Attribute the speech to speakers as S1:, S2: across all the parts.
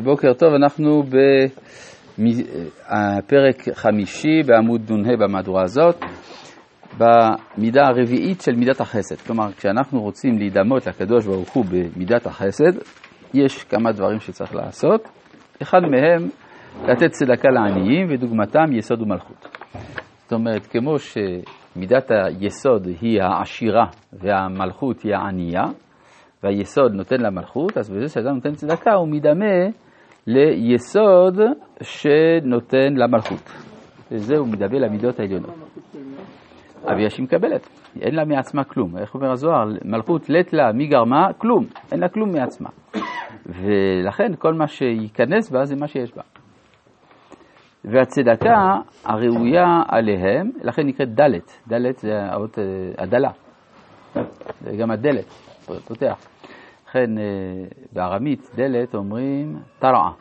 S1: בוקר טוב, אנחנו בפרק חמישי בעמוד נ"ה במהדורה הזאת, במידה הרביעית של מידת החסד. כלומר, כשאנחנו רוצים להידמות לקדוש ברוך הוא במידת החסד, יש כמה דברים שצריך לעשות. אחד מהם, לתת צדקה לעניים, ודוגמתם יסוד ומלכות. זאת אומרת, כמו שמידת היסוד היא העשירה והמלכות היא הענייה, והיסוד נותן לה מלכות, אז בזה שאדם נותן צדקה הוא מדמה ליסוד שנותן לה מלכות. וזה הוא מדמה למידות העליונות. אביה שהיא מקבלת, אין לה מעצמה כלום. איך אומר הזוהר? מלכות לית לה מי גרמה? כלום. אין לה כלום מעצמה. ולכן כל מה שייכנס בה זה מה שיש בה. והצדקה הראויה עליהם, לכן נקראת דלת. דלת זה האות הדלה. זה גם הדלת, פותח. לכן בארמית דלת אומרים תרעה,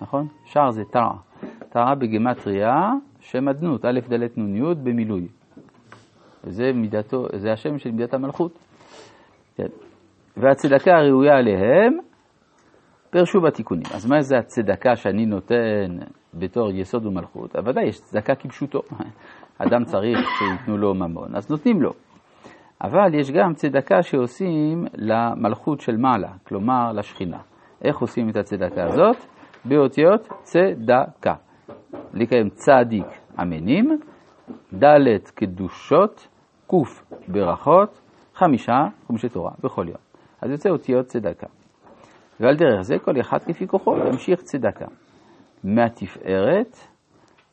S1: נכון? שער זה תרעה. תרעה בגמטריה, שם אדנות, א' דלת נ' י' במילוי. זה, מידתו, זה השם של מידת המלכות. כן. והצדקה הראויה עליהם, פרשו בתיקונים. אז מה זה הצדקה שאני נותן בתור יסוד ומלכות? ודאי, יש צדקה כפשוטו. אדם צריך שייתנו לו ממון, אז נותנים לו. אבל יש גם צדקה שעושים למלכות של מעלה, כלומר לשכינה. איך עושים את הצדקה הזאת? באותיות צדקה. לקיים צדיק אמינים, ד' קדושות, ק' ברכות, חמישה חומשי תורה בכל יום. אז יוצא אותיות צדקה. ועל דרך זה כל אחד כפי כוחו ימשיך צדקה. מהתפארת,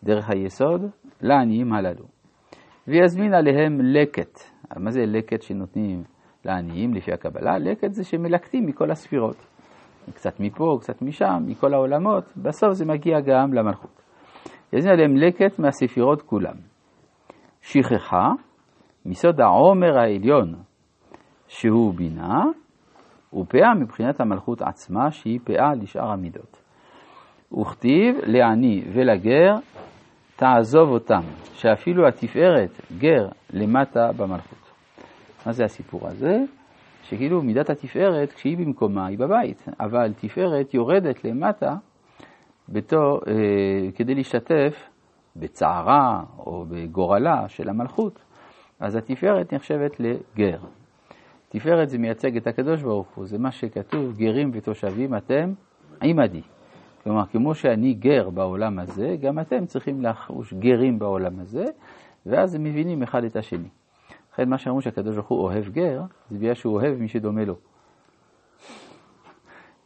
S1: דרך היסוד, לעניים הללו. ויזמין עליהם לקט. מה זה לקט שנותנים לעניים לפי הקבלה? לקט זה שמלקטים מכל הספירות. קצת מפה, קצת משם, מכל העולמות, בסוף זה מגיע גם למלכות. יזמין עליהם לקט מהספירות כולם. שכחה מסוד העומר העליון, שהוא בינה, ופאה מבחינת המלכות עצמה, שהיא פאה לשאר המידות. וכתיב לעני ולגר, תעזוב אותם, שאפילו התפארת גר למטה במלכות. מה זה הסיפור הזה? שכאילו מידת התפארת, כשהיא במקומה, היא בבית, אבל תפארת יורדת למטה בתור, אה, כדי להשתתף בצערה או בגורלה של המלכות. אז התפארת נחשבת לגר. תפארת זה מייצג את הקדוש ברוך הוא, זה מה שכתוב, גרים ותושבים אתם עמדי. כלומר, כמו שאני גר בעולם הזה, גם אתם צריכים לחוש גרים בעולם הזה, ואז הם מבינים אחד את השני. לכן מה שאמרו שהקדוש ברוך הוא אוהב גר, זה בגלל שהוא אוהב מי שדומה לו.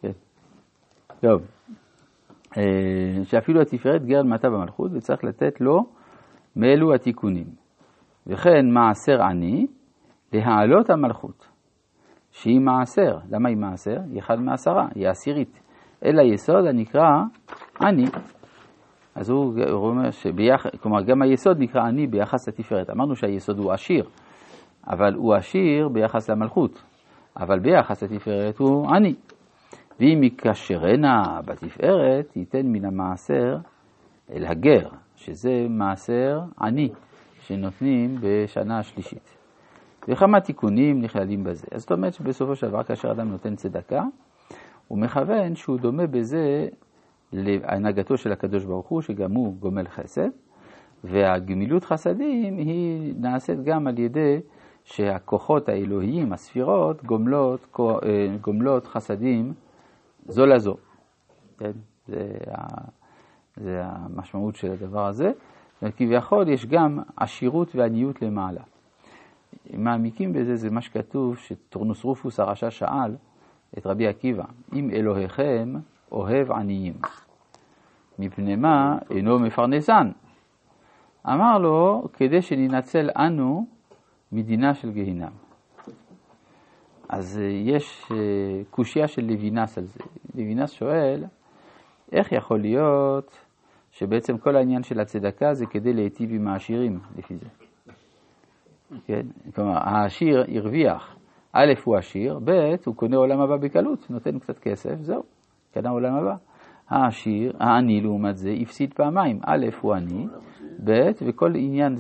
S1: כן. טוב, אה, שאפילו התפארת גר למטה במלכות, וצריך לתת לו מאלו התיקונים. וכן מעשר עני, להעלות המלכות, שהיא מעשר. למה היא מעשר? היא אחד מעשרה, היא עשירית. אל היסוד הנקרא עני. אז הוא אומר שביחד, כלומר גם היסוד נקרא עני ביחס לתפארת. אמרנו שהיסוד הוא עשיר, אבל הוא עשיר ביחס למלכות, אבל ביחס לתפארת הוא עני. ואם יקשרנה בתפארת, ייתן מן המעשר אל הגר, שזה מעשר עני, שנותנים בשנה השלישית. וכמה תיקונים נכללים בזה. אז זאת אומרת שבסופו של דבר, כאשר אדם נותן צדקה, הוא מכוון שהוא דומה בזה להנהגתו של הקדוש ברוך הוא, שגם הוא גומל חסד, והגמילות חסדים היא נעשית גם על ידי שהכוחות האלוהיים, הספירות, גומלות, אה, גומלות חסדים זו לזו. כן? זה, זה המשמעות של הדבר הזה. וכביכול יש גם עשירות ועניות למעלה. מעמיקים בזה, זה מה שכתוב, שטורנוס רופוס הרשע שאל את רבי עקיבא, אם אלוהיכם אוהב עניים, מפני מה אינו מפרנסן? אמר לו, כדי שננצל אנו מדינה של גיהינם. אז אה, יש אה, קושייה של לוינס על זה. לוינס שואל, איך יכול להיות שבעצם כל העניין של הצדקה זה כדי להיטיב עם העשירים, לפי זה. כן? כלומר, העשיר הרוויח, א', הוא עשיר, ב', הוא קונה עולם הבא בקלות, נותן קצת כסף, זהו, קנה עולם הבא. העשיר, העני לעומת זה, הפסיד פעמיים, א', הוא עני, ב', וכל עניין,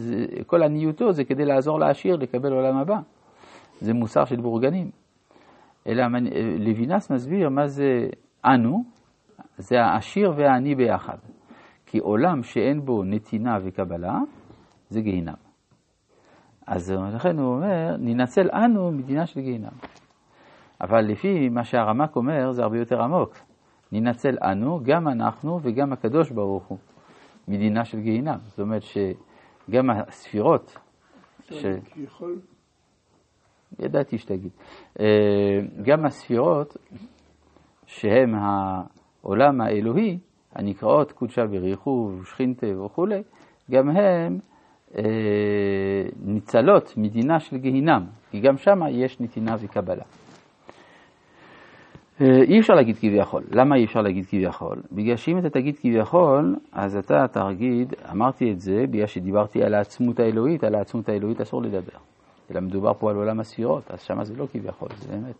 S1: כל עניותו זה כדי לעזור לעשיר לקבל עולם הבא. זה מוסר של בורגנים. אלא לוינס מסביר מה זה אנו, זה העשיר והעני ביחד. כי עולם שאין בו נתינה וקבלה, זה גיהינם. אז לכן הוא אומר, ננצל אנו מדינה של גיהינם. אבל לפי מה שהרמק אומר, זה הרבה יותר עמוק. ננצל אנו, גם אנחנו וגם הקדוש ברוך הוא, מדינה של גיהינם. זאת אומרת שגם הספירות, ש... ידעתי שתגיד. אה, גם הספירות, שהן העולם האלוהי, הנקראות קודשה בריחו ושכינתה וכולי, גם הן אה, ניצלות מדינה של גיהינם, כי גם שם יש נתינה וקבלה. אה, אי אפשר להגיד כביכול. למה אי אפשר להגיד כביכול? בגלל שאם אתה תגיד כביכול, אז אתה תגיד, אמרתי את זה בגלל שדיברתי על העצמות האלוהית, על העצמות האלוהית אסור לדבר. אלא מדובר פה על עולם הספירות, אז שמה זה לא כביכול, זה באמת.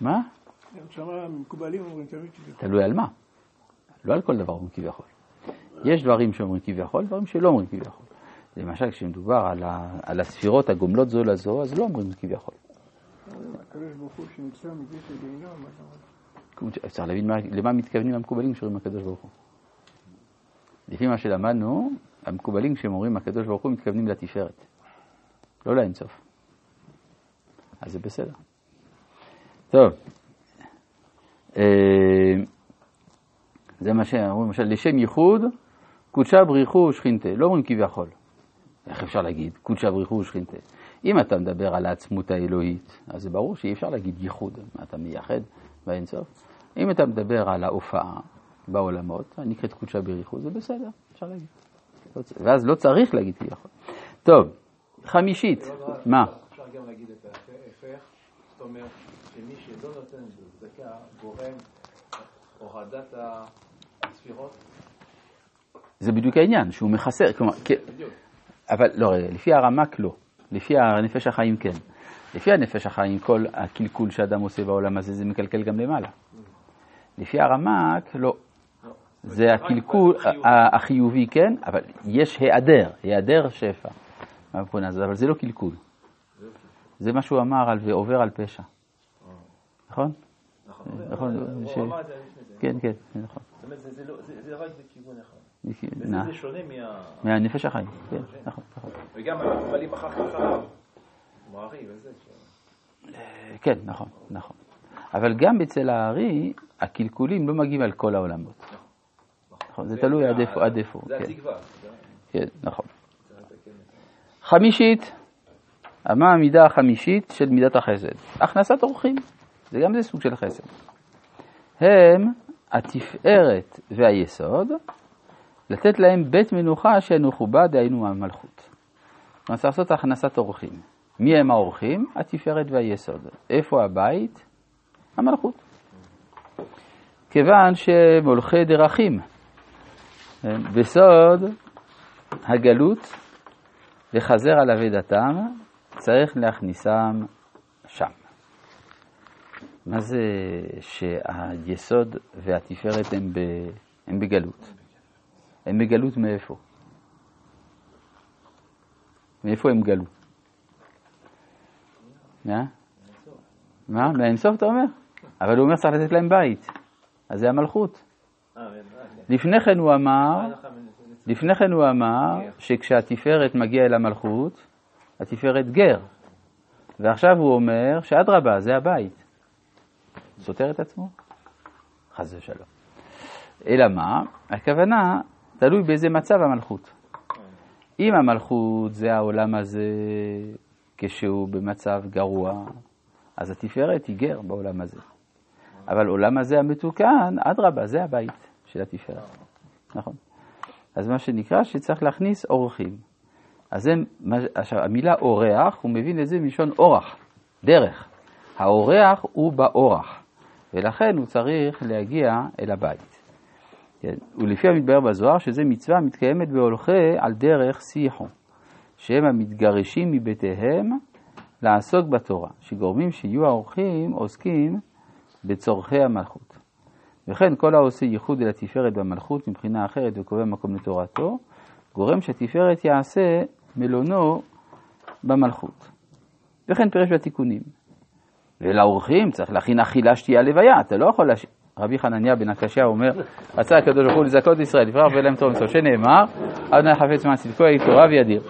S1: מה?
S2: גם שם המקובלים אומרים תמיד כביכול.
S1: תלוי על מה. לא על כל דבר אומרים כביכול. יש דברים שאומרים כביכול, דברים שלא אומרים כביכול. למשל, כשמדובר על, ה, על הספירות הגומלות זו לזו, אז לא אומרים כביכול.
S2: הקדוש
S1: צריך להבין למה מתכוונים המקובלים כשאומרים הקדוש ברוך הוא. לפי מה שלמדנו, המקובלים כשהם אומרים הקדוש ברוך הוא מתכוונים לתפארת, לא לאינסוף. אז זה בסדר. טוב, אה, זה מה שאומרים, למשל, לשם ייחוד, קודשה בריחו ושכינתה. לא אומרים כביכול. איך אפשר להגיד קודשה בריחו ושכינתה? אם אתה מדבר על העצמות האלוהית, אז זה ברור שאי אפשר להגיד ייחוד, אתה מייחד באינסוף. אם אתה מדבר על ההופעה בעולמות, נקראת קודשה בריחו, זה בסדר, אפשר להגיד. ואז לא צריך להגיד כביכול. טוב, חמישית, מה?
S3: אפשר גם להגיד את ההפך, זאת אומרת שמי שלא נותן צדקה גורם הורדת הספירות?
S1: זה בדיוק העניין, שהוא מחסר, כלומר, אבל לא, לפי הרמק לא, לפי הנפש החיים כן. לפי הנפש החיים, כל הקלקול שאדם עושה בעולם הזה, זה מקלקל גם למעלה. לפי הרמק, לא. זה הקלקול החיובי, כן, אבל יש היעדר, היעדר שפע מהבחינה הזאת, אבל זה לא קלקול. זה מה שהוא אמר על ועובר על פשע. נכון? נכון. כן, כן, נכון.
S3: זאת אומרת, זה רק בכיוון אחד. וזה שונה מה...
S1: מהנפש החיים, כן, נכון, נכון.
S3: וגם המקובלים אחר כך אחריו, הארי וזה.
S1: כן, נכון, נכון. אבל גם אצל הארי, הקלקולים לא מגיעים על כל העולמות. נכון, זה תלוי עד איפה.
S3: זה התקווה.
S1: כן, נכון. חמישית, מה המידה החמישית של מידת החסד? הכנסת אורחים, זה גם זה סוג של חסד. הם התפארת והיסוד, לתת להם בית מנוחה שינוחו בה, דהיינו המלכות. כלומר, צריך לעשות הכנסת אורחים. מי הם האורחים? התפארת והיסוד. איפה הבית? המלכות. כיוון שהם הולכי דרכים, בסוד הגלות לחזר על אבידתם, צריך להכניסם שם. מה זה שהיסוד והתפארת הם בגלות? הם בגלות מאיפה? מאיפה הם גלו? מה? מה? מהאינסוף אתה אומר? אבל הוא אומר צריך לתת להם בית, אז זה המלכות. לפני כן הוא אמר, לפני כן הוא אמר שכשהתפארת מגיעה אל המלכות, התפארת גר. ועכשיו הוא אומר שאדרבה, זה הבית. סותר את עצמו? חס ושלום. אלא מה? הכוונה, תלוי באיזה מצב המלכות. אם המלכות זה העולם הזה כשהוא במצב גרוע, אז התפארת היא גר בעולם הזה. אבל עולם הזה המתוקן, אדרבה, זה הבית של התפארת. נכון. אז מה שנקרא שצריך להכניס אורחים. אז זה, עכשיו, המילה אורח, הוא מבין את זה מלשון אורח, דרך. האורח הוא באורח. ולכן הוא צריך להגיע אל הבית. כן? ולפי המתבהר בזוהר, שזה מצווה מתקיימת בהולכי על דרך שיחו, שהם המתגרשים מבתיהם לעסוק בתורה, שגורמים שיהיו האורחים עוסקים בצורכי המלכות. וכן כל העושה ייחוד אל התפארת במלכות מבחינה אחרת וקובע מקום לתורתו, גורם שהתפארת יעשה מלונו במלכות. וכן פירש בתיקונים, ולאורחים צריך להכין אכילה, שתייה, לוויה, אתה לא יכול. רבי חנניה בן הקשיא אומר, רצה הקדוש ברוך הוא לזכות ישראל, לפרח ולהם תורם שנאמר, אדוני חפץ מעשית כה תורה וידיר.